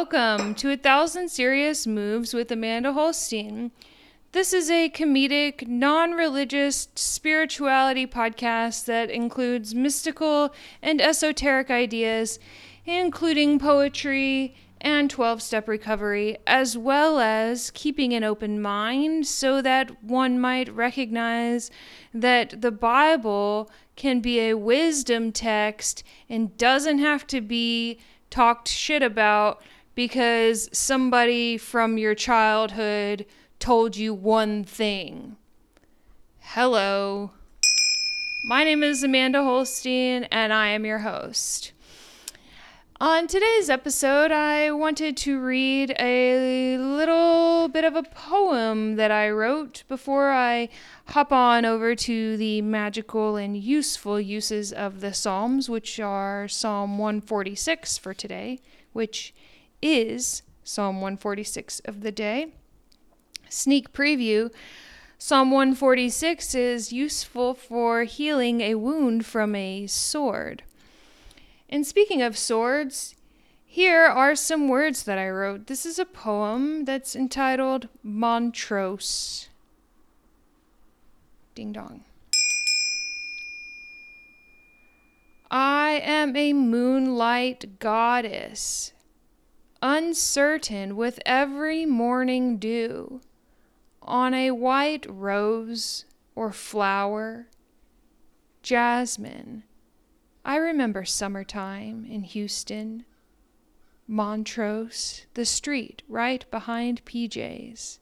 Welcome to A Thousand Serious Moves with Amanda Holstien. This is a comedic, non religious spirituality podcast that includes mystical and esoteric ideas, including poetry and 12 step recovery, as well as keeping an open mind so that one might recognize that the Bible can be a wisdom text and doesn't have to be talked shit about because somebody from your childhood told you one thing. Hello. My name is Amanda Holstien, and I am your host. On today's episode, I wanted to read a little bit of a poem that I wrote before I hop on over to the magical and useful uses of the Psalms, which are Psalm 146 for today, which is Psalm 146 of the day sneak preview. Psalm 146 is useful for healing a wound from a sword. And speaking of swords, here are some words that I wrote. This is a poem that's entitled Montrose. Ding dong. I am a moonlight goddess, uncertain with every morning dew on a white rose or flower, jasmine. I remember summertime in Houston, Montrose, the street right behind PJ's.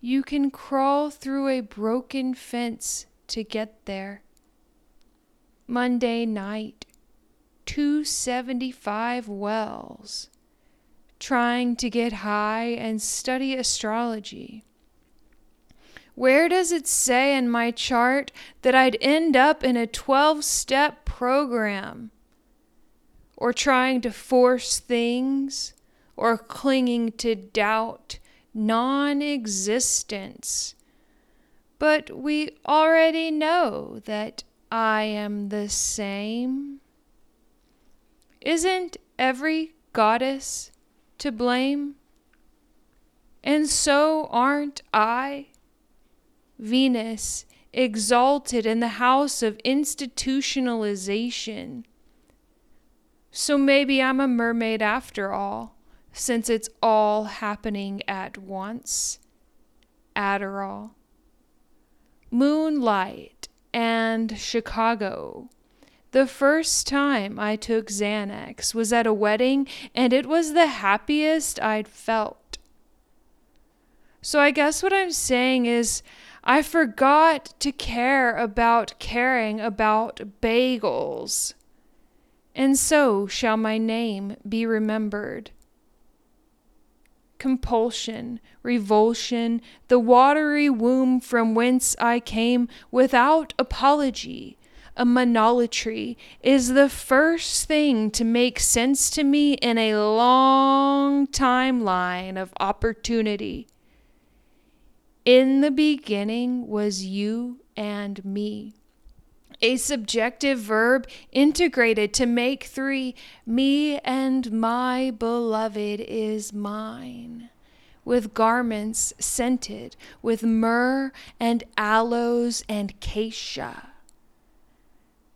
You can crawl through a broken fence to get there. Monday night, 275 wells, trying to get high and study astrology. Where does it say in my chart that I'd end up in a 12 step program? Or trying to force things? Or clinging to doubt, non existence? But we already know that I am the same. Isn't every goddess to blame? And so aren't I? Venus, exalted in the house of institutionalization. So maybe I'm a mermaid after all, since it's all happening at once. Adderall. Moonlight and Chicago. The first time I took Xanax was at a wedding, and it was the happiest I'd felt. So I guess what I'm saying is, I forgot to care about caring about bagels. And so shall my name be remembered. Compulsion, revulsion, the watery womb from whence I came without apology, a monolatry, is the first thing to make sense to me in a long timeline of opportunity. In the beginning was you and me. A subjective verb integrated to make three. Me and my beloved is mine. With garments scented with myrrh and aloes and cassia.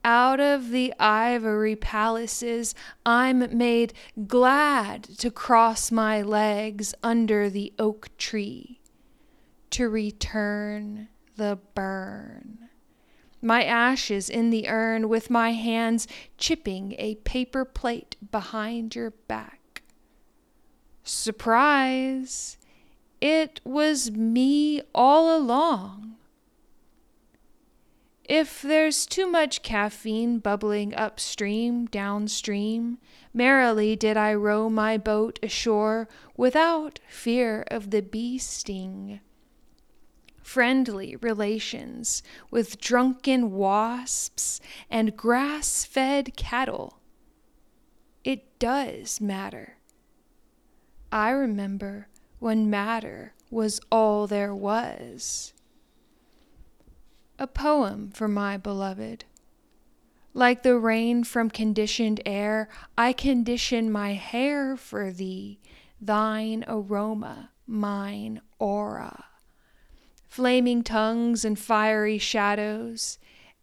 Out of the ivory palaces, I'm made glad to cross my legs under the oak tree to return the burn. My ashes in the urn with my hands chipping a paper plate behind your back. Surprise! It was me all along. If there's too much caffeine bubbling upstream, downstream, merrily did I row my boat ashore without fear of the bee sting friendly relations with drunken wasps and grass fed cattle. It does matter. I remember when matter was all there was. A poem for my beloved. Like the rain from conditioned air, I condition my hair for thee, thine aroma, mine aura. Flaming tongues and fiery shadows,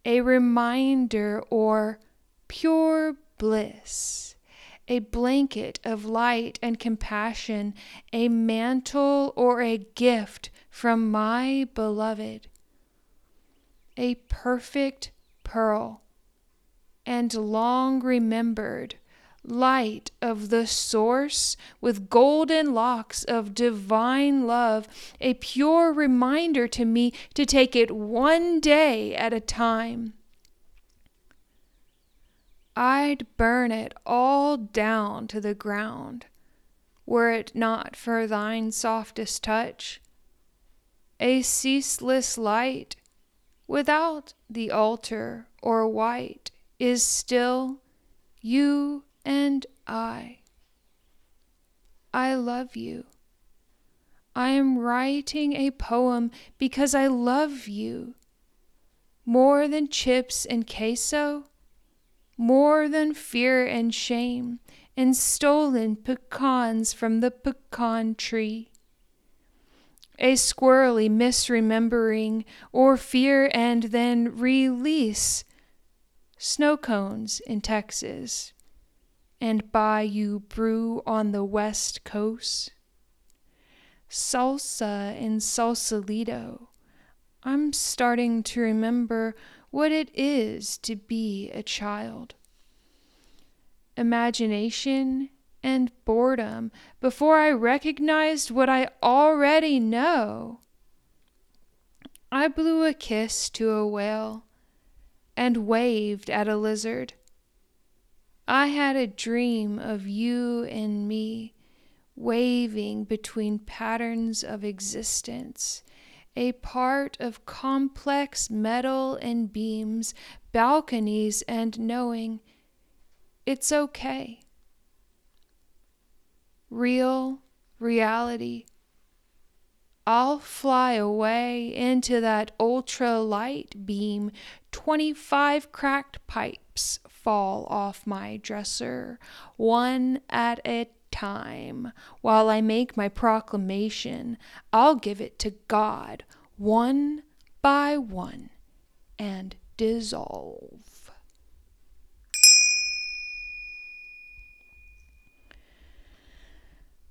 a reminder or pure bliss, a blanket of light and compassion, a mantle or a gift from my beloved, a perfect pearl and long remembered light of the source with golden locks of divine love, a pure reminder to me to take it one day at a time. I'd burn it all down to the ground, were it not for thine softest touch. A ceaseless light without the altar or white is still you and I. I love you. I am writing a poem because I love you. More than chips and queso, more than fear and shame, and stolen pecans from the pecan tree. A squirrely misremembering, or fear and then release. Snow cones in Texas and Bayou Brew on the West Coast. Salsa in Sausalito. I'm starting to remember what it is to be a child. Imagination and boredom before I recognized what I already know. I blew a kiss to a whale and waved at a lizard. I had a dream of you and me waving between patterns of existence, a part of complex metal and beams, balconies, and knowing it's okay. Real reality. I'll fly away into that ultra light beam, 25 cracked pipes fall off my dresser, one at a time. While I make my proclamation, I'll give it to God, one by one, and dissolve.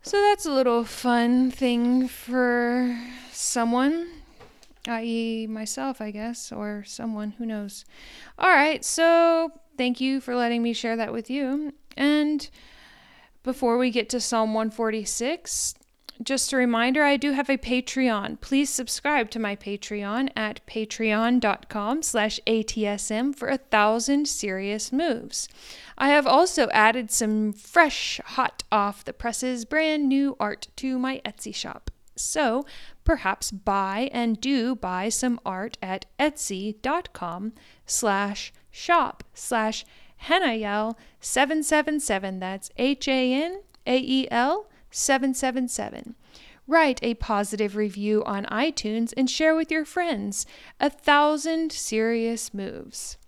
So that's a little fun thing for someone i.e., myself, I guess, or someone, who knows. All right, so thank you for letting me share that with you. And before we get to Psalm 146, just a reminder I do have a Patreon. Please subscribe to my Patreon at patreon.com slash ATSM for a thousand serious moves. I have also added some fresh, hot off the presses, brand new art to my Etsy shop. So perhaps buy and do buy some art at etsy.com slash shop slash Hanael 777. That's H A N A E L 777. Write a positive review on iTunes and share with your friends. A thousand serious moves.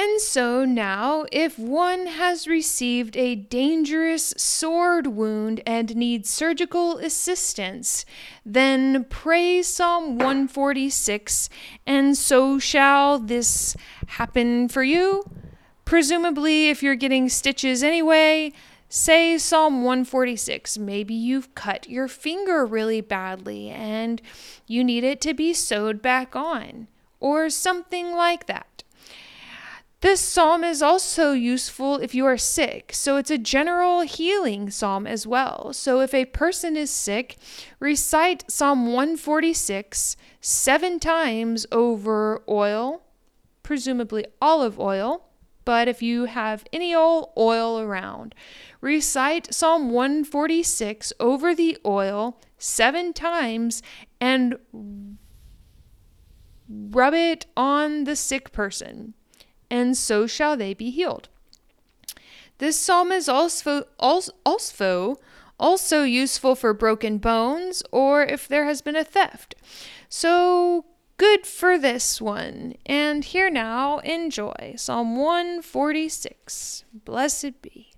And so now, if one has received a dangerous sword wound and needs surgical assistance, then pray Psalm 146, and so shall this happen for you. Presumably, if you're getting stitches anyway, say Psalm 146. Maybe you've cut your finger really badly and you need it to be sewed back on, or something like that. This psalm is also useful if you are sick. So it's a general healing psalm as well. So if a person is sick, recite Psalm 146 seven times over oil, presumably olive oil. But if you have any old oil around, recite Psalm 146 over the oil seven times and rub it on the sick person and so shall they be healed. This psalm is also, also, also useful for broken bones or if there has been a theft. So good for this one. And here now, enjoy Psalm 146. Blessed be.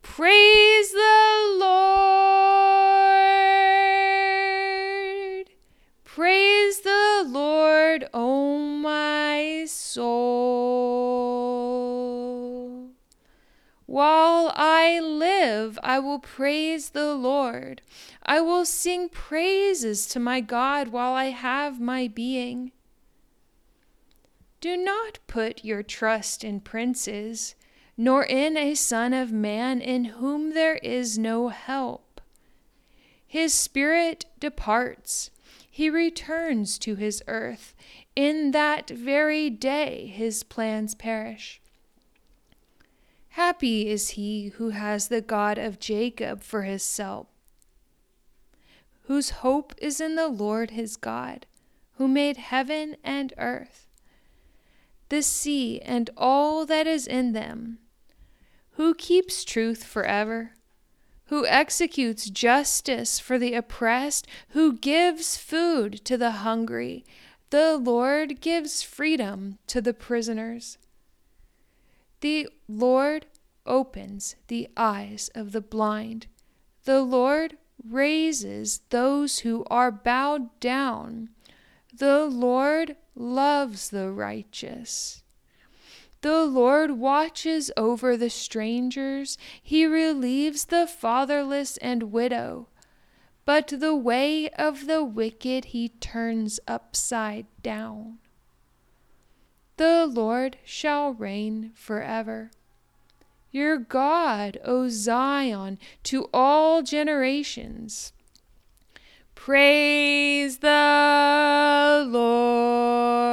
Praise the Lord. Praise the Lord, O my soul. While I live, I will praise the Lord. I will sing praises to my God while I have my being. Do not put your trust in princes nor in a Son of Man in whom there is no help. His spirit departs, he returns to his earth. In that very day his plans perish. Happy is he who has the God of Jacob for his self, whose hope is in the Lord his God, who made heaven and earth, the sea and all that is in them who keeps truth forever, who executes justice for the oppressed, who gives food to the hungry. The Lord gives freedom to the prisoners. The Lord opens the eyes of the blind. The Lord raises those who are bowed down. The Lord loves the righteous. The Lord watches over the strangers, He relieves the fatherless and widow. But the way of the wicked He turns upside down. The Lord shall reign forever. Your God, O Zion, to all generations. Praise the Lord.